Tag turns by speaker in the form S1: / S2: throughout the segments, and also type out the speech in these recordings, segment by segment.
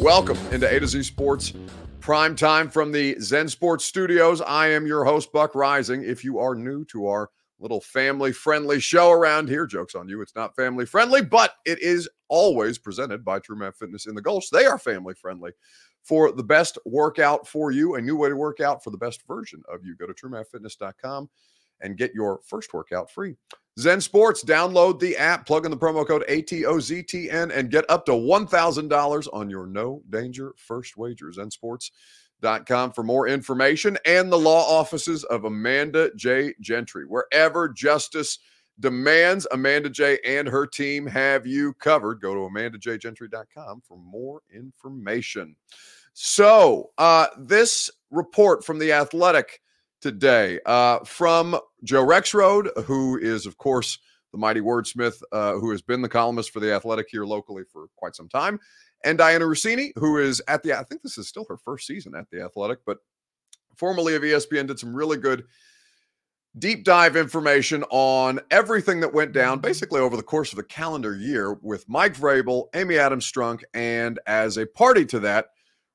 S1: Welcome into A to Z Sports Prime Time from the Zen Sports Studios. I am your host, Buck Rising. If you are new to our little family friendly show around here, jokes on you, it's not family friendly, but it is always presented by TrueMav Fitness in the Gulch. They are family friendly. For the best workout for you, a new way to work out for the best version of you, go to truemavfitness.com and get your first workout free. Zen Sports, download the app, plug in the promo code ATOZTN, and get up to $1,000 on your no danger first wager. ZenSports.com for more information and the law offices of Amanda J. Gentry. Wherever justice demands, Amanda J. and her team have you covered. Go to AmandaJGentry.com for more information. So, uh, this report from The Athletic today. Uh, from Joe Rexrode, who is, of course, the mighty wordsmith, uh, who has been the columnist for The Athletic here locally for quite some time, and Dianna Russini, who is at the, I think this is still her first season at The Athletic, but formerly of ESPN, did some really good deep dive information on everything that went down basically over the course of a calendar year with Mike Vrabel, Amy Adams Strunk, and as a party to that,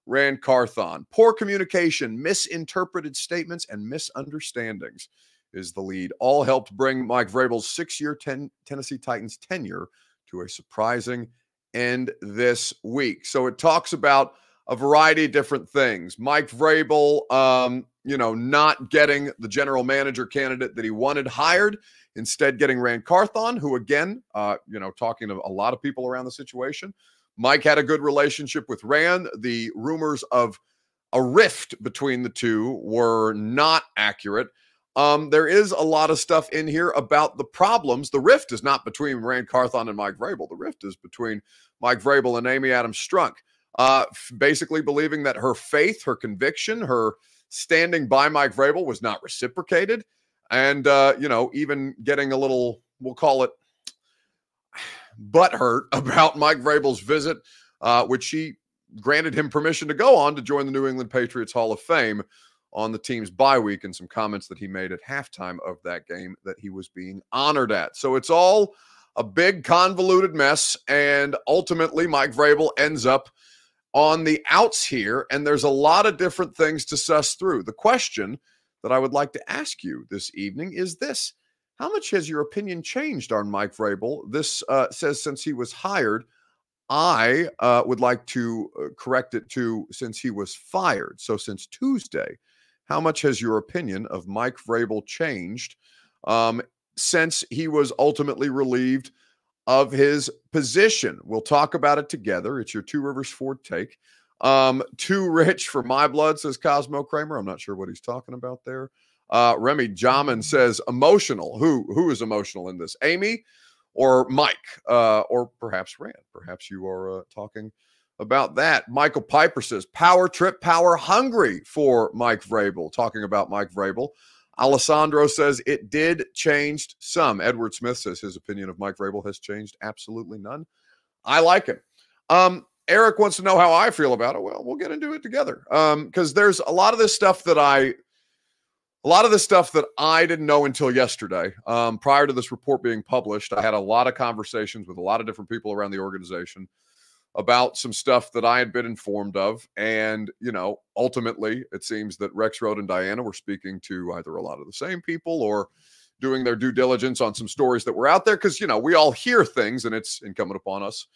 S1: Ran Carthon. Poor communication, misinterpreted statements, and misunderstandings is the lead. All helped bring Mike Vrabel's six year ten- Tennessee Titans tenure to a surprising end this week. So it talks about a variety of different things. Mike Vrabel, um, you know, not getting the general manager candidate that he wanted hired, instead getting Ran Carthon, who again, uh, you know, talking to a lot of people around the situation, Mike had a good relationship with Ran. The rumors of a rift between the two were not accurate. Um, there is a lot of stuff in here about the problems. The rift is not between Ran Carthon and Mike Vrabel. The rift is between Mike Vrabel and Amy Adams Strunk. Uh, basically believing that her faith, her conviction, her standing by Mike Vrabel was not reciprocated. And, uh, you know, even getting a little, we'll call it butthurt about Mike Vrabel's visit, uh, which she granted him permission to go on to join the New England Patriots Hall of Fame on the team's bye week and some comments that he made at halftime of that game that he was being honored at. So it's all a big convoluted mess. And ultimately, Mike Vrabel ends up on the outs here. And there's a lot of different things to suss through. The question that I would like to ask you this evening is this how much has your opinion changed on Mike Vrabel? This uh, says since he was hired. I uh, would like to uh, correct it to since he was fired. So since Tuesday, how much has your opinion of Mike Vrabel changed um, since he was ultimately relieved of his position? We'll talk about it together. It's your Two Rivers Ford take. Um, too rich for my blood, says Cosmo Kramer. I'm not sure what he's talking about there. Uh, Remy Jamin says emotional. Who who is emotional in this? Amy or Mike uh, or perhaps Ran? Perhaps you are uh, talking about that. Michael Piper says power trip, power hungry for Mike Vrabel. Talking about Mike Vrabel. Alessandro says it did change some. Edward Smith says his opinion of Mike Vrabel has changed absolutely none. I like him. Um, Eric wants to know how I feel about it. Well, we'll get into it together. Um, because there's a lot of this stuff that I a lot of the stuff that I didn't know until yesterday. Um, prior to this report being published, I had a lot of conversations with a lot of different people around the organization about some stuff that I had been informed of. And, you know, ultimately, it seems that Rexrode and Dianna were speaking to either a lot of the same people or doing their due diligence on some stories that were out there. Cause, you know, we all hear things and it's incumbent upon us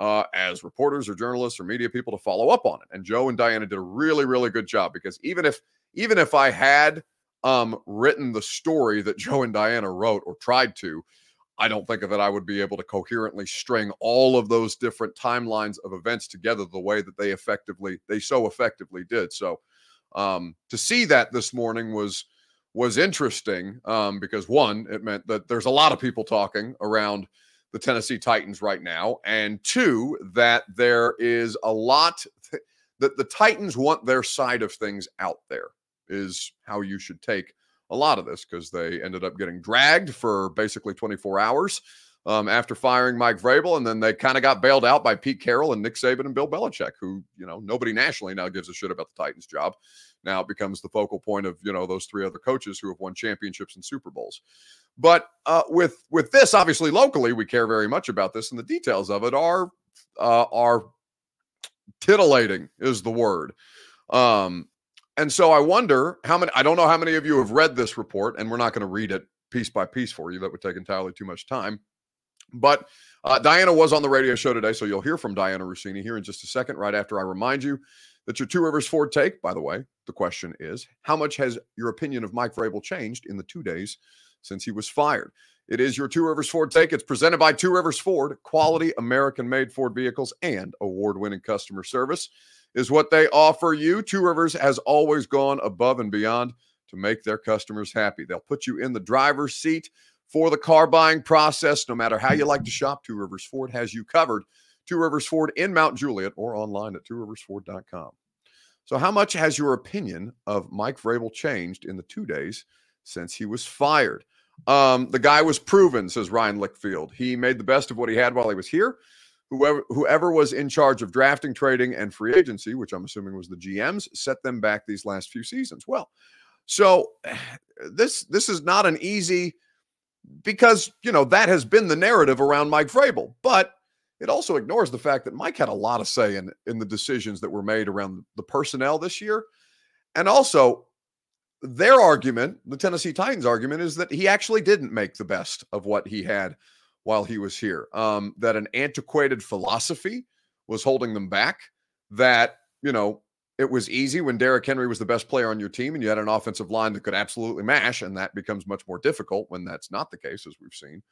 S1: uh, as reporters or journalists or media people to follow up on it. And Joe and Dianna did a really, really good job because even if, even if I had, um, written the story that Joe and Dianna wrote or tried to, I don't think that I would be able to coherently string all of those different timelines of events together the way that they effectively, they so effectively did. So um, to see that this morning was was interesting um, because one, it meant that there's a lot of people talking around the Tennessee Titans right now, and two, that there is a lot that the Titans want their side of things out there is how you should take a lot of this because they ended up getting dragged for basically 24 hours um, after firing Mike Vrabel, and then they kind of got bailed out by Pete Carroll and Nick Saban and Bill Belichick, who you know nobody nationally now gives a shit about the Titans' job. Now it becomes the focal point of you know those three other coaches who have won championships and Super Bowls. But uh, with with this, obviously locally, we care very much about this, and the details of it are uh, are titillating is the word. Um, and so I wonder how many. I don't know how many of you have read this report, and we're not going to read it piece by piece for you. That would take entirely too much time. But uh, Dianna was on the radio show today, so you'll hear from Dianna Russini here in just a second, right after I remind you that your Two Rivers Ford take, by the way, the question is how much has your opinion of Mike Vrabel changed in the two days since he was fired? It is your Two Rivers Ford take. It's presented by Two Rivers Ford, quality American made Ford vehicles and award winning customer service is what they offer you. Two Rivers has always gone above and beyond to make their customers happy. They'll put you in the driver's seat for the car buying process. No matter how you like to shop, Two Rivers Ford has you covered. Two Rivers Ford in Mount Juliet or online at tworiversford.com. So, how much has your opinion of Mike Vrabel changed in the two days since he was fired? Um, the guy was proven, says Ryan Lichfield. He made the best of what he had while he was here. Whoever, whoever was in charge of drafting, trading, and free agency, which I'm assuming was the GMs, set them back these last few seasons. Well, so this this is not an easy because you know that has been the narrative around Mike Vrabel, but it also ignores the fact that Mike had a lot of say in in the decisions that were made around the personnel this year, and also their argument, the Tennessee Titans argument, is that he actually didn't make the best of what he had while he was here. Um, that an antiquated philosophy was holding them back. That you know it was easy when Derrick Henry was the best player on your team and you had an offensive line that could absolutely mash, and that becomes much more difficult when that's not the case, as we've seen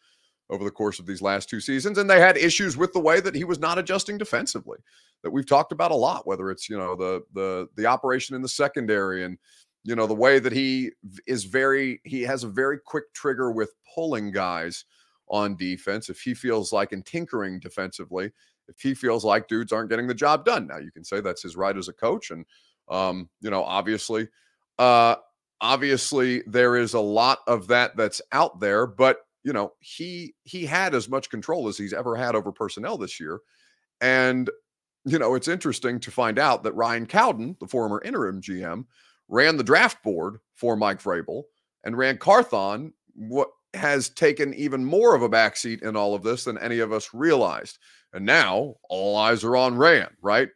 S1: over the course of these last two seasons. And they had issues with the way that he was not adjusting defensively, that we've talked about a lot, whether it's you know the the the operation in the secondary and you know the way that he is very he has a very quick trigger with pulling guys on defense if he feels like and tinkering defensively if he feels like dudes aren't getting the job done. Now you can say that's his right as a coach, and um, you know, obviously, uh, obviously there is a lot of that that's out there, but you know, he he had as much control as he's ever had over personnel this year, and you know, it's interesting to find out that Ryan Cowden, the former interim GM, ran the draft board for Mike Vrabel, and Ran Carthon what has taken even more of a backseat in all of this than any of us realized. And now all eyes are on Ran, right?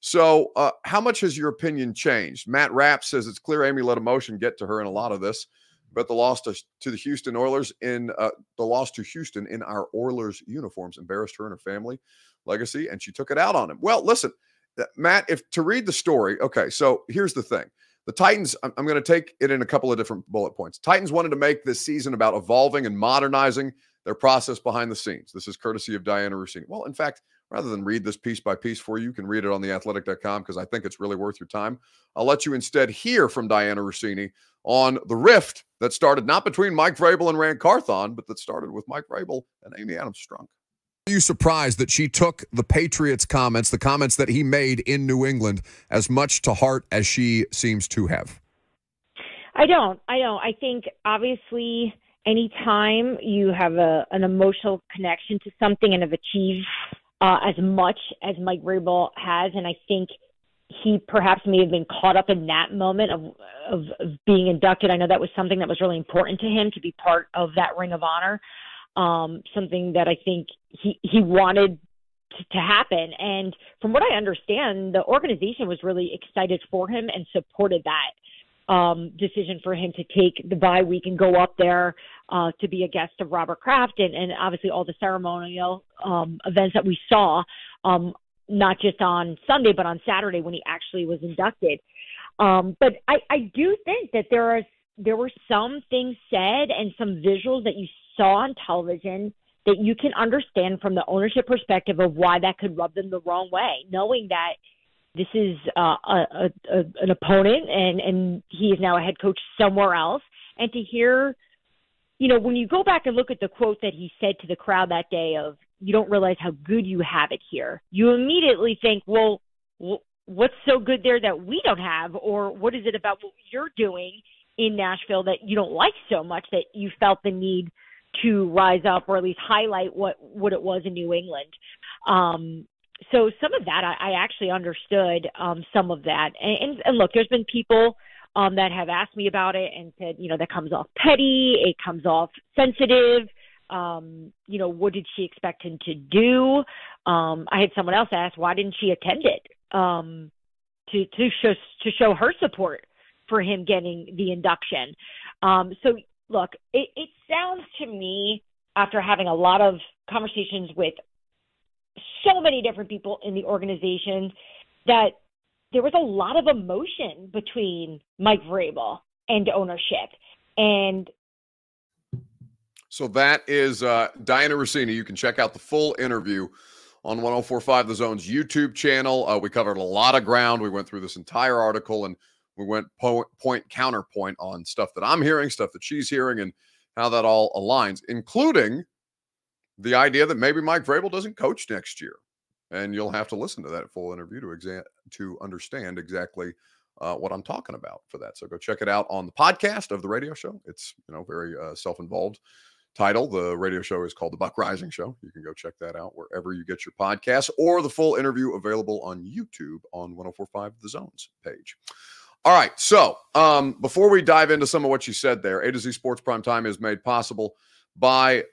S1: So, uh, how much has your opinion changed? Matt Rapp says it's clear Amy let emotion get to her in a lot of this, but the loss to, to the Houston Oilers in uh, the loss to Houston in our Oilers uniforms embarrassed her and her family legacy, and she took it out on him. Well, listen, uh, Matt, if to read the story, okay, so here's the thing. The Titans, I'm, going to take it in a couple of different bullet points. Titans wanted to make this season about evolving and modernizing their process behind the scenes. This is courtesy of Dianna Russini. Well, in fact, rather than read this piece by piece for you, you can read it on theathletic.com because I think it's really worth your time. I'll let you instead hear from Dianna Russini on the rift that started not between Mike Vrabel and Ran Carthon, but that started with Mike Vrabel and Amy Adams Strunk. You surprised that she took the Patriots' comments, the comments that he made in New England, as much to heart as she seems to have?
S2: I don't. I don't. I think obviously anytime you have a, an emotional connection to something and have achieved uh, as much as Mike Vrabel has, and I think he perhaps may have been caught up in that moment of, of of being inducted. I know that was something that was really important to him to be part of that Ring of Honor. Um, something that I think he he wanted to, happen. And from what I understand, the organization was really excited for him and supported that um, decision for him to take the bye week and go up there uh, to be a guest of Robert Kraft and, and obviously all the ceremonial um, events that we saw, um, not just on Sunday, but on Saturday when he actually was inducted. Um, but I, I do think that there are there were some things said and some visuals that you saw on television that you can understand from the ownership perspective of why that could rub them the wrong way, knowing that this is uh, a, a, an opponent, and and he is now a head coach somewhere else. And to hear, you know, when you go back and look at the quote that he said to the crowd that day of "You don't realize how good you have it here," you immediately think, well, what's so good there that we don't have, or what is it about what you're doing in Nashville that you don't like so much that you felt the need to rise up or at least highlight what what it was in New England. Um, so some of that I, I actually understood um, some of that, and, and, and look, there's been people um, that have asked me about it and said, you know, that comes off petty, it comes off sensitive. Um, you know, what did she expect him to do? Um, I had someone else ask, why didn't she attend it um, to to show to show her support for him getting the induction? Um, so look, it, it sounds to me after having a lot of conversations with so many different people in the organization that there was a lot of emotion between Mike Vrabel and ownership. And
S1: so that is uh, Dianna Russini. You can check out the full interview on 1045 The Zone's YouTube channel. Uh, we covered a lot of ground. We went through this entire article and we went point, point counterpoint on stuff that I'm hearing, stuff that she's hearing, and how that all aligns, including the idea that maybe Mike Vrabel doesn't coach next year. And you'll have to listen to that full interview to exam to understand exactly uh, what I'm talking about for that. So go check it out on the podcast of the radio show. It's you know very uh, self-involved title. The radio show is called the Buck Rising Show. You can go check that out wherever you get your podcasts, or the full interview available on YouTube on 104.5 The Zones page. All right. So um, before we dive into some of what you said there, A to Z Sports Prime Time is made possible by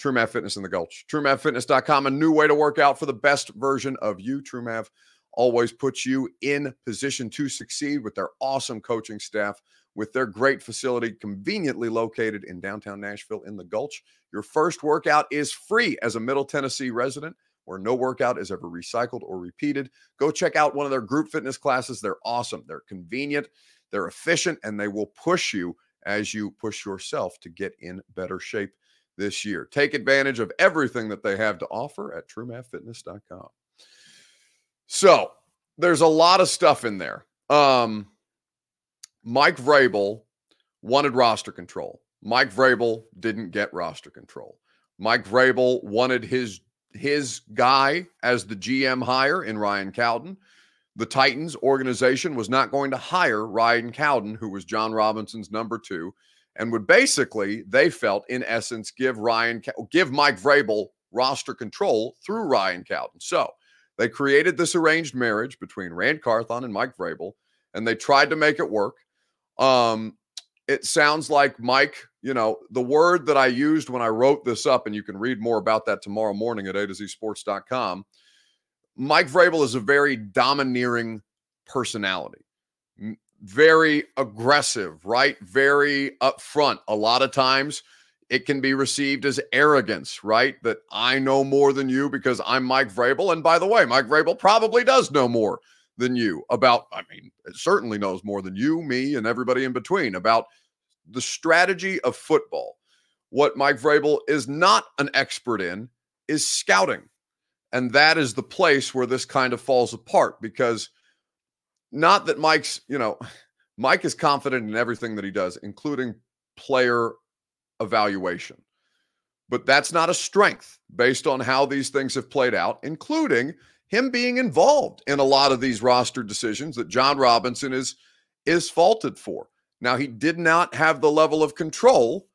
S1: TrueMav Fitness in the Gulch. TrueMavFitness.com, a new way to work out for the best version of you. TrueMav always puts you in position to succeed with their awesome coaching staff, with their great facility conveniently located in downtown Nashville in the Gulch. Your first workout is free as a Middle Tennessee resident where no workout is ever recycled or repeated. Go check out one of their group fitness classes. They're awesome, they're convenient, they're efficient, and they will push you as you push yourself to get in better shape this year. Take advantage of everything that they have to offer at truemavfitness.com. So there's a lot of stuff in there. Um, Mike Vrabel wanted roster control. Mike Vrabel didn't get roster control. Mike Vrabel wanted his his guy as the GM hire in Ryan Cowden. The Titans organization was not going to hire Ryan Cowden, who was Jon Robinson's number two, and would basically, they felt, in essence, give Ryan, give Mike Vrabel roster control through Ryan Cowden. So they created this arranged marriage between Ran Carthon and Mike Vrabel, and they tried to make it work. Um, it sounds like Mike, you know, the word that I used when I wrote this up, and you can read more about that tomorrow morning at A to Z sports.com. Mike Vrabel is a very domineering personality, very aggressive, right? Very upfront. A lot of times it can be received as arrogance, right? That I know more than you because I'm Mike Vrabel. And by the way, Mike Vrabel probably does know more than you about, I mean, it certainly knows more than you, me, and everybody in between about the strategy of football. What Mike Vrabel is not an expert in is scouting. And that is the place where this kind of falls apart because not that Mike's, you know, Mike is confident in everything that he does, including player evaluation. But that's not a strength based on how these things have played out, including him being involved in a lot of these roster decisions that Jon Robinson is is faulted for. Now he did not have the level of control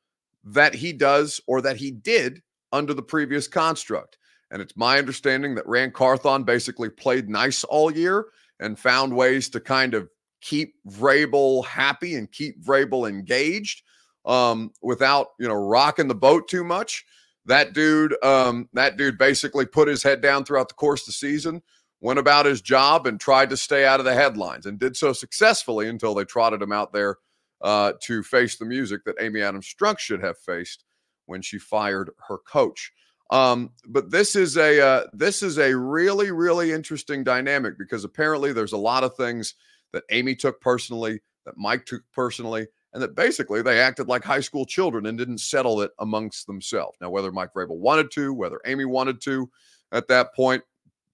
S1: that he does or that he did under the previous construct. And it's my understanding that Ran Carthon basically played nice all year and found ways to kind of keep Vrabel happy and keep Vrabel engaged um, without, you know, rocking the boat too much. That dude, um, that dude basically put his head down throughout the course of the season, went about his job, and tried to stay out of the headlines, and did so successfully until they trotted him out there uh, to face the music that Amy Adams Strunk should have faced when she fired her coach. Um, but this is a uh, this is a really really interesting dynamic because apparently there's a lot of things that Amy took personally, that Mike took personally, and that basically they acted like high school children and didn't settle it amongst themselves. Now, whether Mike Vrabel wanted to, whether Amy wanted to, at that point,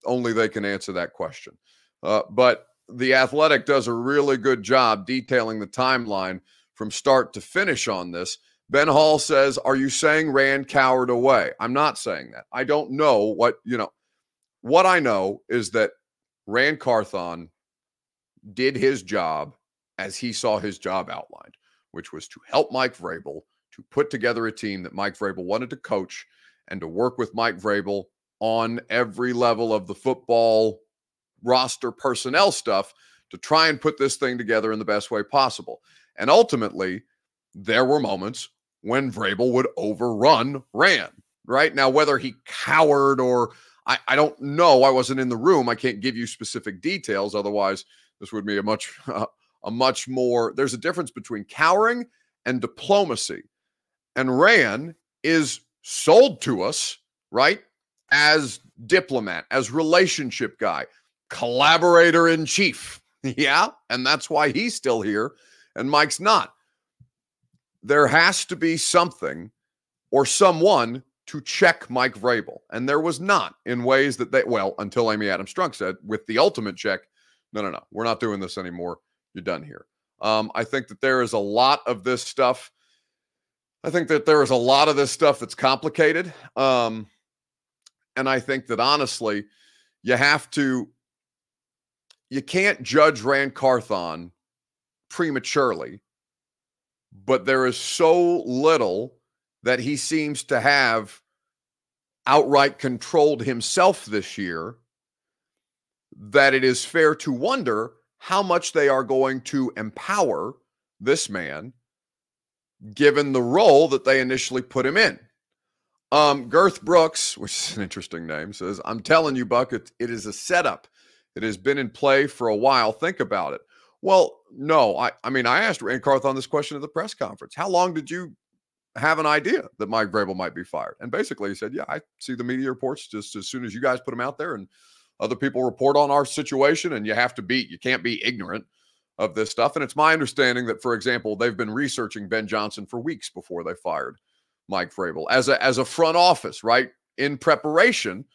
S1: only they can answer that question. Uh, but the Athletic does a really good job detailing the timeline from start to finish on this. Ben Hall says, Are you saying Ran cowered away? I'm not saying that. I don't know what, you know, what I know is that Ran Carthon did his job as he saw his job outlined, which was to help Mike Vrabel to put together a team that Mike Vrabel wanted to coach and to work with Mike Vrabel on every level of the football roster personnel stuff to try and put this thing together in the best way possible. And ultimately, there were moments when Vrabel would overrun Ran, right? Now, whether he cowered or I, I don't know, I wasn't in the room. I can't give you specific details. Otherwise, this would be a much, uh, a much more, there's a difference between cowering and diplomacy. And Ran is sold to us, right? As diplomat, as relationship guy, collaborator in chief. Yeah. And that's why he's still here and Mike's not. There has to be something or someone to check Mike Vrabel. And there was not in ways that they, well, until Amy Adams Strunk said, with the ultimate check, no, no, no, we're not doing this anymore. You're done here. Um, I think that there is a lot of this stuff. I think that there is a lot of this stuff that's complicated. Um, and I think that honestly, you have to you can't judge Ran Carthon prematurely, but there is so little that he seems to have outright controlled himself this year that it is fair to wonder how much they are going to empower this man given the role that they initially put him in. Um, Girth Brooks, which is an interesting name, says, I'm telling you, Buck, it, it is a setup. It has been in play for a while. Think about it. Well, no, I, I mean, I asked Ran Carthon this question at the press conference. How long did you have an idea that Mike Vrabel might be fired? And basically, he said, "Yeah, I see the media reports just as soon as you guys put them out there, and other people report on our situation, and you have to be, you can't be ignorant of this stuff." And it's my understanding that, for example, they've been researching Ben Johnson for weeks before they fired Mike Vrabel as a as a front office, right, in preparation,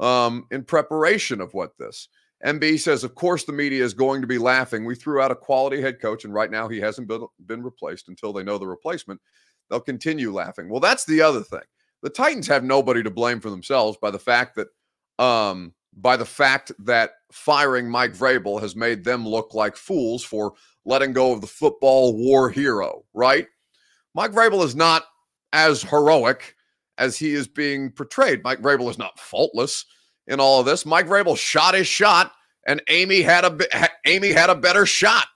S1: um, in preparation of what this. MB says, of course, the media is going to be laughing. We threw out a quality head coach, and right now he hasn't been, been replaced until they know the replacement. They'll continue laughing. Well, that's the other thing. The Titans have nobody to blame for themselves by the fact that um, by the fact that firing Mike Vrabel has made them look like fools for letting go of the football war hero, right? Mike Vrabel is not as heroic as he is being portrayed. Mike Vrabel is not faultless in all of this. Mike Vrabel shot his shot, and Amy had a Amy had a better shot.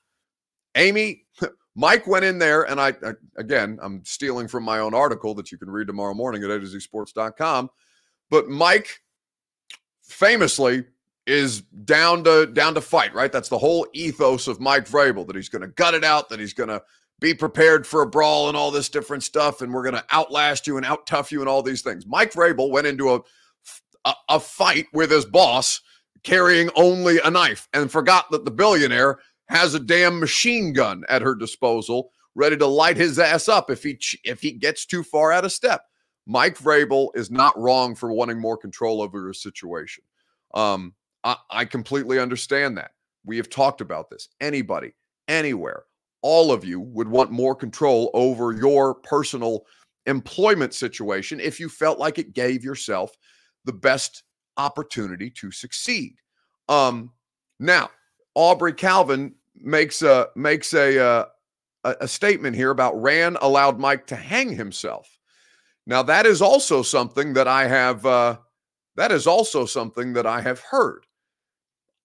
S1: Amy, Mike went in there, and I, I again, I'm stealing from my own article that you can read tomorrow morning at AtoZSports.com. But Mike, famously, is down to down to fight. Right, that's the whole ethos of Mike Vrabel that he's going to gut it out, that he's going to be prepared for a brawl and all this different stuff, and we're going to outlast you and out tough you and all these things. Mike Vrabel went into a a, a fight with his boss carrying only a knife and forgot that the billionaire has a damn machine gun at her disposal ready to light his ass up if he if he gets too far out of step. Mike Vrabel is not wrong for wanting more control over his situation. Um, I, I completely understand that. We have talked about this. Anybody, anywhere, all of you would want more control over your personal employment situation if you felt like it gave yourself the best opportunity to succeed. Um, now, Aubrey Calvin makes a makes a, uh, a a statement here about Ran allowed Mike to hang himself. Now, that is also something that I have. Uh, that is also something that I have heard.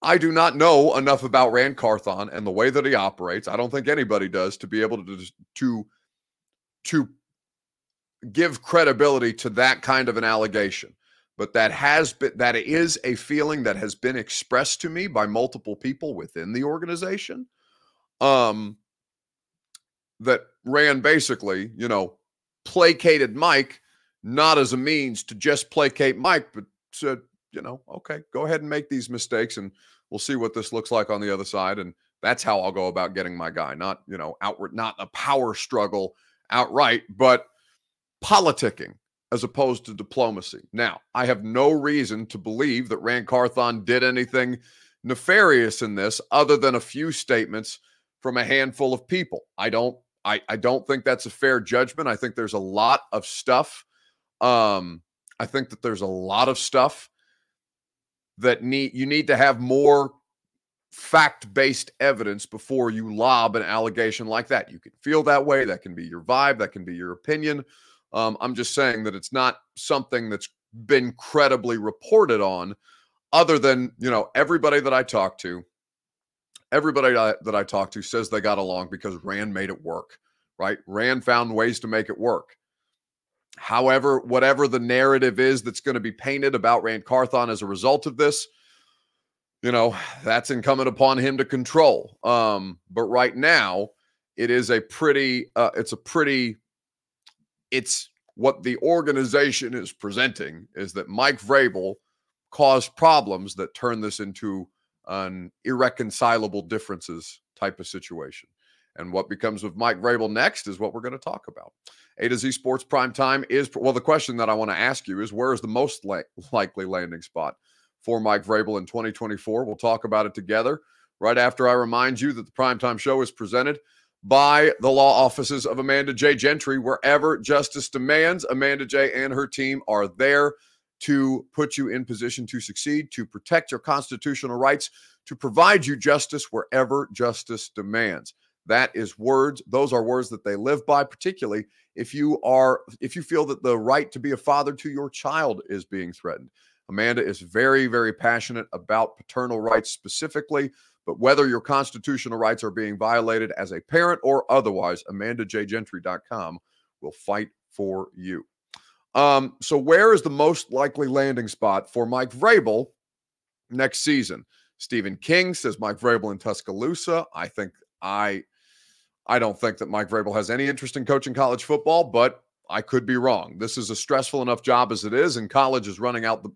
S1: I do not know enough about Ran Carthon and the way that he operates. I don't think anybody does to be able to to to give credibility to that kind of an allegation but that has been that is a feeling that has been expressed to me by multiple people within the organization um that Ran basically you know placated mike not as a means to just placate mike but said you know okay go ahead and make these mistakes and we'll see what this looks like on the other side and that's how i'll go about getting my guy not you know outward not a power struggle outright but politicking as opposed to diplomacy. Now, I have no reason to believe that Ran Carthon did anything nefarious in this other than a few statements from a handful of people. I don't I, I don't think that's a fair judgment. I think there's a lot of stuff. Um, I think that there's a lot of stuff that need you need to have more fact-based evidence before you lob an allegation like that. You can feel that way. That can be your vibe. That can be your opinion. Um, I'm just saying that it's not something that's been credibly reported on, other than you know everybody that I talk to, everybody that I talked to says they got along because Ran made it work. Right? Ran found ways to make it work. However, whatever the narrative is that's going to be painted about Ran Carthon as a result of this, you know, that's incumbent upon him to control. Um, but right now, it is a pretty, uh, it's a pretty, it's what the organization is presenting is that Mike Vrabel caused problems that turn this into an irreconcilable differences type of situation. And what becomes of Mike Vrabel next is what we're going to talk about. A to Z Sports Prime Time is well. The question that I want to ask you is where is the most li- likely landing spot for Mike Vrabel in 2024? We'll talk about it together right after I remind you that the Primetime Show is presented by the law offices of Amanda J. Gentry. Wherever justice demands, Amanda J. and her team are there to put you in position to succeed, to protect your constitutional rights, to provide you justice wherever justice demands. That is words. Those are words that they live by, particularly if you are if you feel that the right to be a father to your child is being threatened. Amanda is very, very passionate about paternal rights specifically, but whether your constitutional rights are being violated as a parent or otherwise, AmandaJGentry.com will fight for you. Um, so, where is the most likely landing spot for Mike Vrabel next season? Stephen King says Mike Vrabel in Tuscaloosa. I think I I don't think that Mike Vrabel has any interest in coaching college football, but I could be wrong. This is a stressful enough job as it is, and college is running out the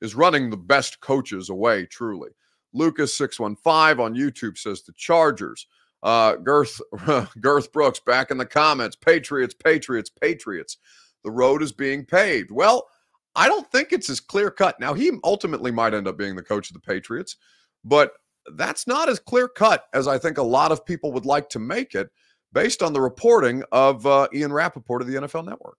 S1: is running the best coaches away. Truly, Lucas six one five on YouTube says the Chargers. Uh, Girth Girth Brooks back in the comments. Patriots, Patriots, Patriots. The road is being paved. Well, I don't think it's as clear cut. Now he ultimately might end up being the coach of the Patriots, but that's not as clear cut as I think a lot of people would like to make it based on the reporting of uh, Ian Rapoport of the NFL Network.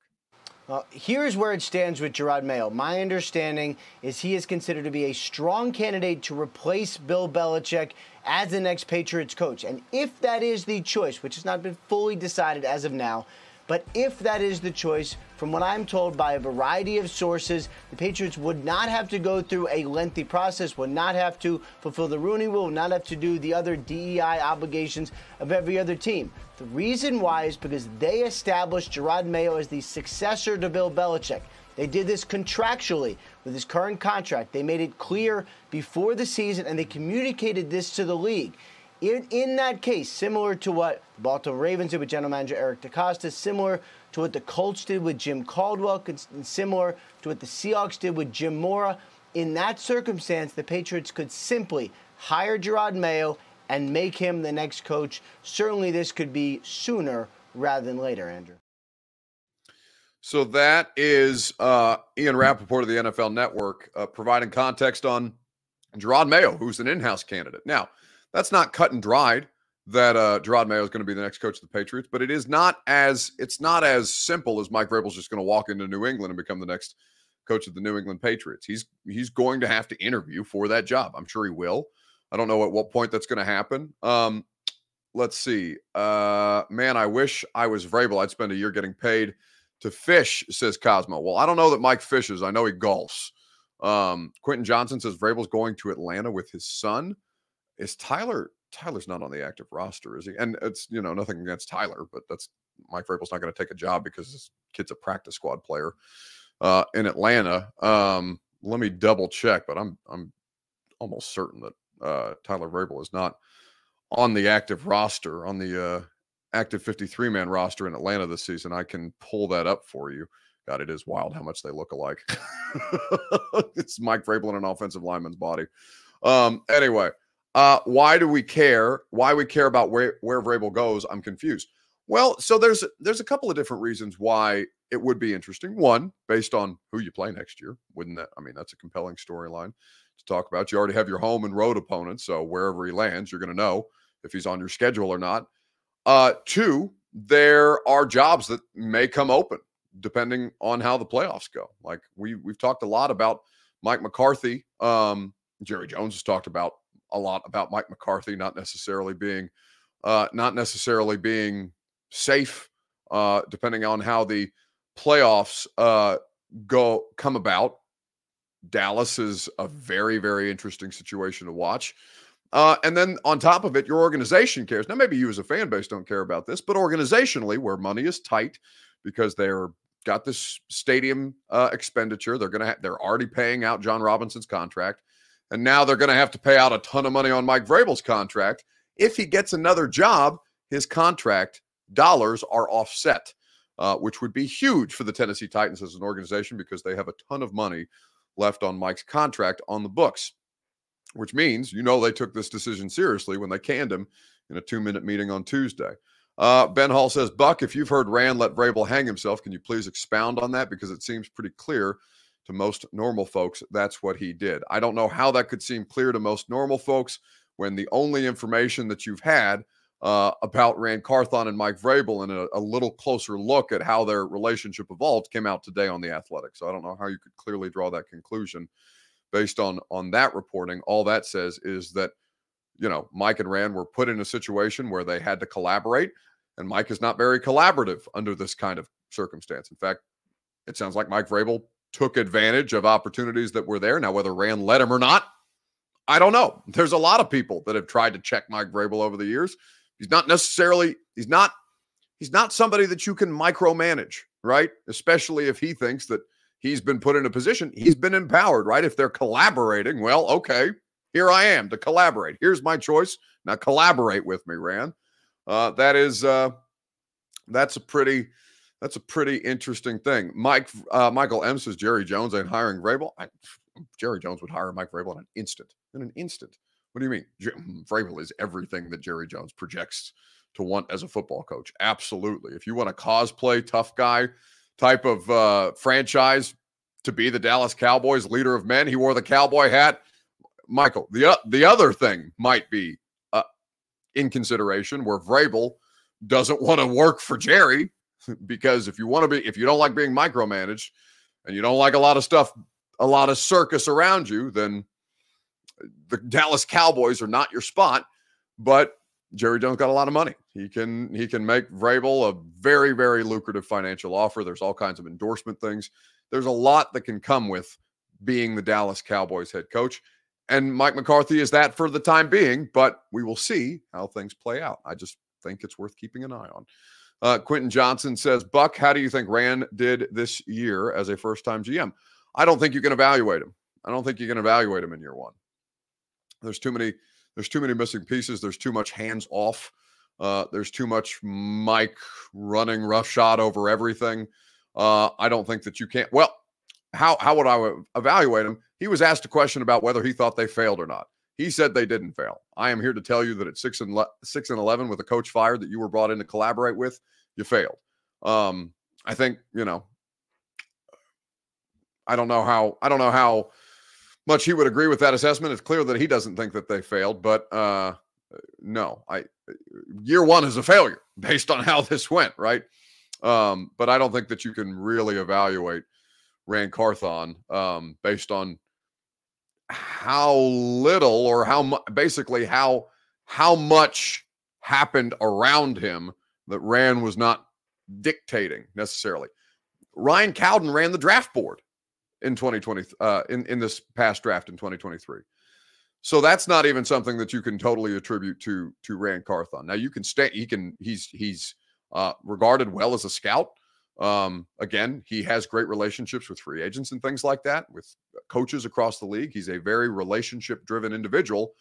S3: Well, here's where it stands with Jerod Mayo. My understanding is he is considered to be a strong candidate to replace Bill Belichick as the next Patriots coach. And if that is the choice, which has not been fully decided as of now, but if that is the choice, from what I'm told by a variety of sources, the Patriots would not have to go through a lengthy process, would not have to fulfill the Rooney Rule, would not have to do the other DEI obligations of every other team. The reason why is because they established Jerod Mayo as the successor to Bill Belichick. They did this contractually with his current contract. They made it clear before the season and they communicated this to the league. In, in that case, similar to what the Baltimore Ravens did with general manager Eric DeCosta, similar to what the Colts did with Jim Caldwell, similar to what the Seahawks did with Jim Mora, in that circumstance, the Patriots could simply hire Jerod Mayo and make him the next coach. Certainly, this could be sooner rather than later, Andrew.
S1: So that is uh, Ian Rapoport of the NFL Network uh, providing context on Jerod Mayo, who's an in-house candidate. Now, that's not cut and dried that uh Jerod Mayo is going to be the next coach of the Patriots, but it is not as it's not as simple as Mike Vrabel's just going to walk into New England and become the next coach of the New England Patriots. He's he's going to have to interview for that job. I'm sure he will. I don't know at what point that's going to happen. Um, let's see. Uh, man, I wish I was Vrabel. I'd spend a year getting paid to fish, says Cosmo. Well, I don't know that Mike fishes. I know he golfs. Um, Quentin Johnson says Vrabel's going to Atlanta with his son is Tyler Tyler's not on the active roster, is he? And it's you know nothing against Tyler, but that's Mike Vrabel's not going to take a job because this kid's a practice squad player uh, in Atlanta. Um, let me double check, but I'm I'm almost certain that uh, Tyler Vrabel is not on the active roster on the uh, active 53 man roster in Atlanta this season. I can pull that up for you. God, it is wild how much they look alike. it's Mike Vrabel in an offensive lineman's body. Um, anyway, uh, why do we care? Why we care about where where Vrabel goes? I'm confused. Well, so there's there's a couple of different reasons why it would be interesting. One, based on who you play next year, wouldn't that? I mean, that's a compelling storyline to talk about. You already have your home and road opponents, so wherever he lands, you're going to know if he's on your schedule or not. Uh, two, there are jobs that may come open depending on how the playoffs go. Like we we've talked a lot about Mike McCarthy. Um, Jerry Jones has talked about a lot about Mike McCarthy not necessarily being uh, not necessarily being safe, uh, depending on how the playoffs uh, go come about. Dallas is a very very interesting situation to watch. Uh, and then on top of it, your organization cares. Now, maybe you as a fan base don't care about this, but organizationally, where money is tight because they're got this stadium uh, expenditure, they're gonna ha- they're already paying out Jon Robinson's contract, and now they're gonna have to pay out a ton of money on Mike Vrabel's contract. If he gets another job, his contract dollars are offset, uh, which would be huge for the Tennessee Titans as an organization because they have a ton of money left on Mike's contract on the books which means you know they took this decision seriously when they canned him in a two minute meeting on Tuesday. Uh, ben Hall says, Buck, if you've heard Ran let Vrabel hang himself, can you please expound on that? Because it seems pretty clear to most normal folks that's what he did. I don't know how that could seem clear to most normal folks when the only information that you've had uh, about Ran Carthon and Mike Vrabel and a, a, little closer look at how their relationship evolved came out today on the Athletic. So I don't know how you could clearly draw that conclusion based on on that reporting, all that says is that you know Mike and Ran were put in a situation where they had to collaborate, and Mike is not very collaborative under this kind of circumstance. In fact, it sounds like Mike Vrabel took advantage of opportunities that were there. Now, whether Ran led him or not, I don't know. There's a lot of people that have tried to check Mike Vrabel over the years. He's not necessarily he's not he's not somebody that you can micromanage, right? Especially if he thinks that he's been put in a position, he's been empowered, right? If they're collaborating, well, okay, here I am to collaborate. Here's my choice. Now collaborate with me, Ran. Uh, that is uh, that's a pretty that's a pretty interesting thing. Mike uh, Michael M says Jerry Jones ain't hiring Vrabel. I, Jerry Jones would hire Mike Vrabel in an instant. In an instant. What do you mean? Vrabel is everything that Jerry Jones projects to want as a football coach. Absolutely. If you want a cosplay tough guy type of uh, franchise to be the Dallas Cowboys leader of men. He wore the cowboy hat. Michael, the uh, the other thing might be uh, in consideration where Vrabel doesn't want to work for Jerry because if you want to be if you don't like being micromanaged and you don't like a lot of stuff a lot of circus around you then uh, the Dallas Cowboys are not your spot but Jerry Jones got a lot of money. He can he can make Vrabel a very very lucrative financial offer. There's all kinds of endorsement things. There's a lot that can come with being the Dallas Cowboys head coach. And Mike McCarthy is that for the time being, but we will see how things play out. I just think it's worth keeping an eye on. Uh, Quentin Johnson says, Buck, how do you think Ran did this year as a first time GM? I don't think you can evaluate him. I don't think you can evaluate him in year one. There's too many there's too many missing pieces. There's too much hands off. Uh, there's too much Mike running roughshod over everything. Uh, I don't think that you can't. Well, how how would I evaluate him? He was asked a question about whether he thought they failed or not. He said they didn't fail. I am here to tell you that at six and six and eleven, with a coach fired that you were brought in to collaborate with, you failed. Um, I think you know. I don't know how. I don't know how much he would agree with that assessment. It's clear that he doesn't think that they failed, but uh, no, I year one is a failure based on how this went, right? Um, but I don't think that you can really evaluate Ran Carthon um, based on how little or how mu- basically how how much happened around him that Ran was not dictating necessarily. Ryan Cowden ran the draft board in 2020 uh, in in this past draft in 2023. So that's not even something that you can totally attribute to to Ran Carthon. Now you can stay. He can. He's he's uh, regarded well as a scout. Um, again, he has great relationships with free agents and things like that, with coaches across the league. He's a very relationship driven individual.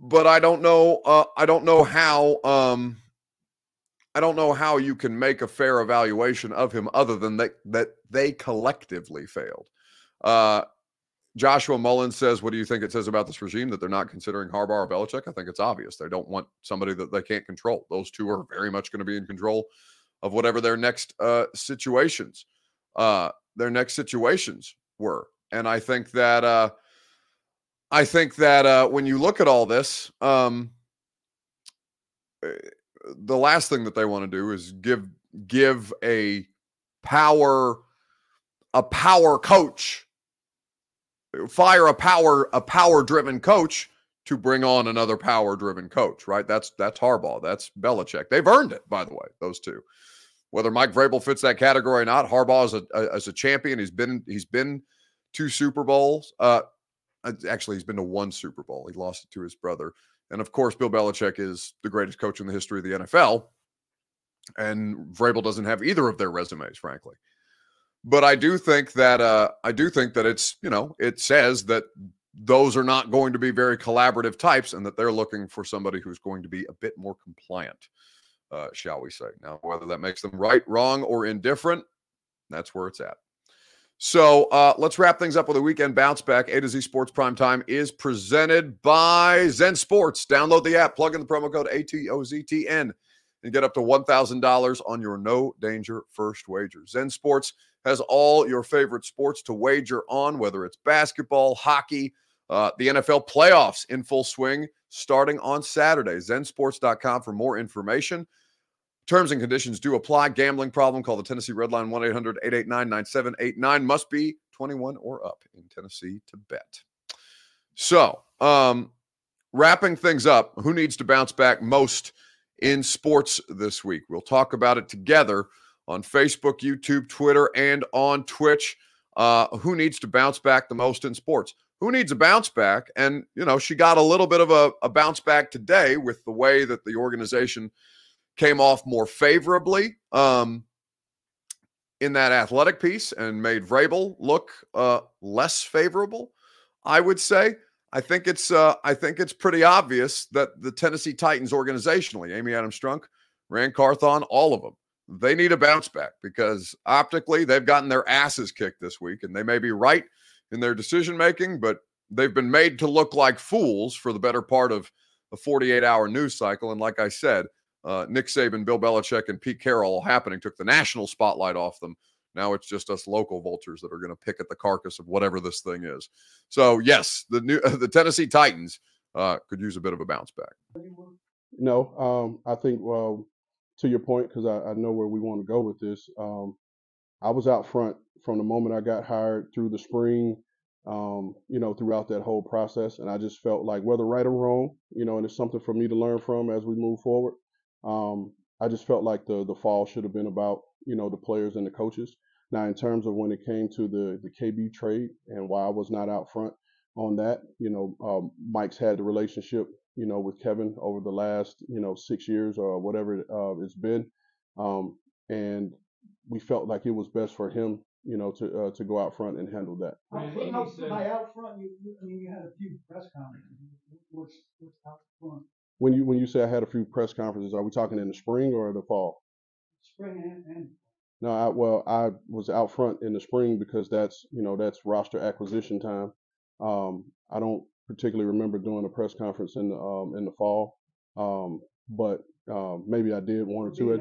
S1: But I don't know. Uh, I don't know how. Um, I don't know how you can make a fair evaluation of him other than that that they collectively failed. Uh, Joshua Mullins says, "What do you think it says about this regime that they're not considering Harbaugh or Belichick?" I think it's obvious they don't want somebody that they can't control. Those two are very much going to be in control of whatever their next uh, situations, uh, their next situations were. And I think that uh, I think that uh, when you look at all this, um, eh, the last thing that they want to do is give give a power a power coach fire a power a power driven coach to bring on another power driven coach right? That's that's Harbaugh that's Belichick. They've earned it by the way those two. Whether Mike Vrabel fits that category or not Harbaugh is a, as a champion. He's been he's been two Super Bowls. Uh actually he's been to one Super Bowl he lost it to his brother and of course, Bill Belichick is the greatest coach in the history of the NFL. And Vrabel doesn't have either of their resumes, frankly. But I do think that uh, I do think that it's you know it says that those are not going to be very collaborative types, and that they're looking for somebody who's going to be a bit more compliant, uh, shall we say? Now, whether that makes them right, wrong, or indifferent, that's where it's at. So uh, let's wrap things up with a weekend bounce back. A to Z Sports Prime Time is presented by Zen Sports. Download the app, plug in the promo code ATOZTN, and get up to $1,000 on your no danger first wager. Zen Sports has all your favorite sports to wager on, whether it's basketball, hockey, uh, the NFL playoffs in full swing starting on Saturday. ZenSports.com for more information. Terms and conditions do apply. Gambling problem, call the Tennessee Red Line 1 800 889 9789. Must be 21 or up in Tennessee to bet. So, um, wrapping things up, who needs to bounce back most in sports this week? We'll talk about it together on Facebook, YouTube, Twitter, and on Twitch. Uh, who needs to bounce back the most in sports? Who needs a bounce back? And, you know, she got a little bit of a, a bounce back today with the way that the organization came off more favorably um, in that athletic piece and made Vrabel look uh, less favorable. I would say. I think it's uh, I think it's pretty obvious that the Tennessee Titans organizationally, Amy Adams Strunk, Ran Carthon, all of them, they need a bounce back because optically they've gotten their asses kicked this week, and they may be right in their decision making, but they've been made to look like fools for the better part of a 48 hour news cycle. And like I said, uh, Nick Saban, Bill Belichick, and Pete Carroll happening took the national spotlight off them. Now it's just us local vultures that are going to pick at the carcass of whatever this thing is. So yes, the new the Tennessee Titans uh, could use a bit of a bounce back.
S4: No, um, I think well, to your point, because I, I, know where we want to go with this. Um, I was out front from the moment I got hired through the spring, um, you know, throughout that whole process, and I just felt like whether right or wrong, you know, and it's something for me to learn from as we move forward. Um, I just felt like the the fall should have been about you know the players and the coaches. Now, in terms of when it came to the the KB trade and why I was not out front on that, you know, um, Mike's had the relationship you know with Kevin over the last you know six years or whatever uh, it's been, um, and we felt like it was best for him you know, to uh, to go out front and handle that.
S5: i By out front, you, I mean, you had a few press conferences. What's, what's out front?
S4: When you when you say I had a few press conferences, are we talking in the spring or the fall?
S5: Spring and, and
S4: no, I, well, I was out front in the spring because that's you know that's roster acquisition time. Um, I don't particularly remember doing a press conference in the um, in the fall, um, but um, maybe I did one or two.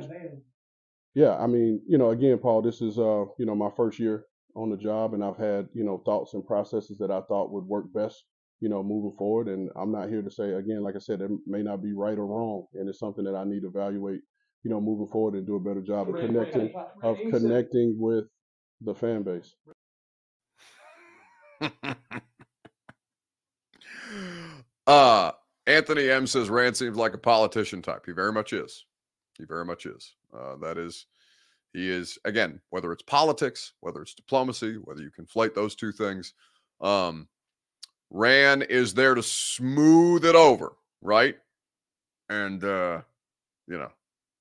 S4: Yeah, I mean, you know, again, Paul, this is uh, you know my first year on the job, and I've had you know thoughts and processes that I thought would work best you know, moving forward. And I'm not here to say again, like I said, it may not be right or wrong, and it's something that I need to evaluate, you know, moving forward and do a better job of connecting of connecting with the fan base.
S1: uh Anthony M says Ran seems like a politician type. He very much is. He very much is. Uh, that is, he is again. Whether it's politics, whether it's diplomacy, whether you conflate those two things, um, Ran is there to smooth it over, right? And uh, you know,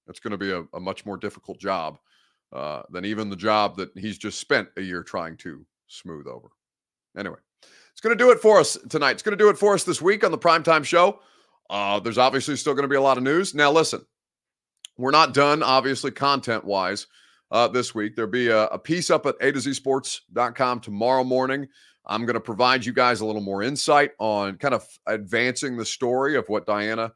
S1: it's going to be a, a, much more difficult job uh, than even the job that he's just spent a year trying to smooth over. Anyway, it's going to do it for us tonight. It's going to do it for us this week on the primetime show. Uh, there's obviously still going to be a lot of news. Now, listen, we're not done, obviously, content wise. Uh, this week. There'll be a, a, piece up at a to z sports.com tomorrow morning I'm going to provide you guys a little more insight on kind of advancing the story of what Dianna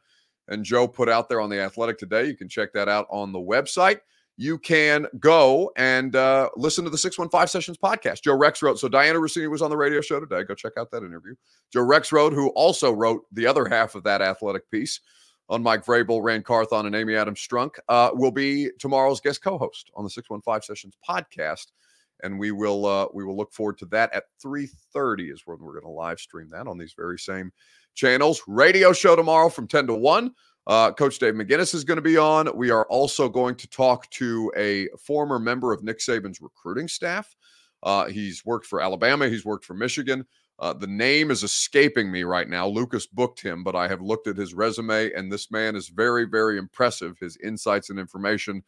S1: and Joe put out there on the Athletic today. You can check that out on the website. you can go and uh, listen to the 615 Sessions podcast. Joe Rexrode, So Dianna Russini was on the radio show today. Go check out that interview. Joe Rexrode, who also wrote the other half of that athletic piece on Mike Vrabel, Ran Carthon, and Amy Adams Strunk, uh, will be tomorrow's guest co-host on the 615 Sessions podcast. And we will uh, we will look forward to that at 3:30 is when we're going to live stream that on these very same channels. Radio show tomorrow from 10 to 1. Uh, Coach Dave McGinnis is going to be on. We are also going to talk to a former member of Nick Saban's recruiting staff. Uh, he's worked for Alabama, he's worked for Michigan. Uh, the name is escaping me right now. Lucas booked him, but I have looked at his resume, and this man is very, very impressive. His insights and information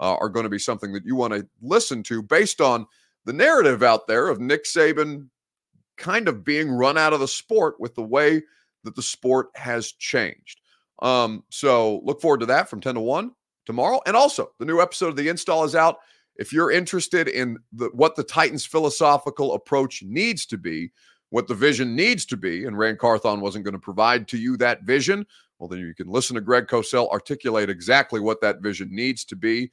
S1: uh, are going to be something that you want to listen to based on the narrative out there of Nick Saban kind of being run out of the sport with the way that the sport has changed. Um, so look forward to that from 10 to 1 tomorrow. And also, the new episode of The Install is out. If you're interested in the, what the Titans' philosophical approach needs to be, what the vision needs to be, and Ran Carthon wasn't going to provide to you that vision, well, then you can listen to Greg Cosell articulate exactly what that vision needs to be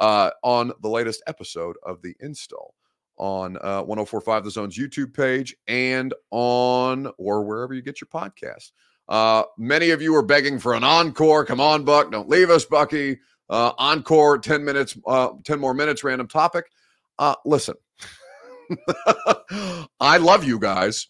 S1: uh, on the latest episode of The Install on uh, 1045 The Zone's YouTube page and on or wherever you get your podcast. Uh, many of you are begging for an encore. Come on, Buck. Don't leave us, Bucky. Uh, encore, 10 minutes, uh, 10 more minutes, random topic. Uh, listen, I love you guys.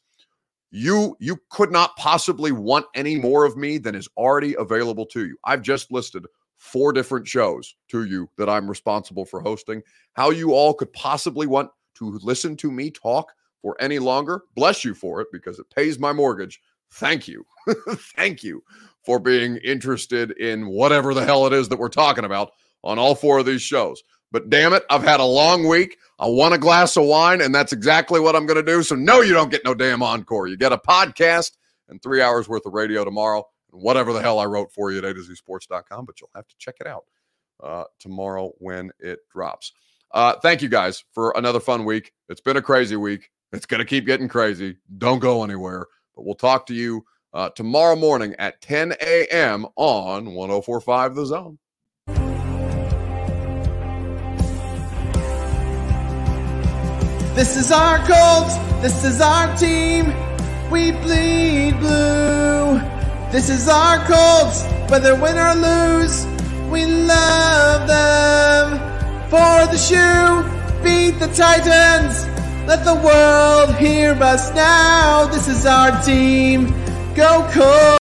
S1: You you could not possibly want any more of me than is already available to you. I've just listed four different shows to you that I'm responsible for hosting. How you all could possibly want to listen to me talk for any longer, bless you for it because it pays my mortgage thank you. thank you for being interested in whatever the hell it is that we're talking about on all four of these shows. But damn it, I've had a long week. I want a glass of wine, and that's exactly what I'm going to do. So, no, you don't get no damn encore. You get a podcast and three hours worth of radio tomorrow, whatever the hell I wrote for you at A Sports.com. But you'll have to check it out uh, tomorrow when it drops. Uh, thank you guys for another fun week. It's been a crazy week. It's going to keep getting crazy. Don't go anywhere. But we'll talk to you uh, tomorrow morning at 10 a.m. on 1045 The Zone.
S6: This is our Colts. This is our team. We bleed blue. This is our Colts. Whether win or lose, we love them. For the shoe, beat the Titans. Let the world hear us now. This is our team. Go Colts!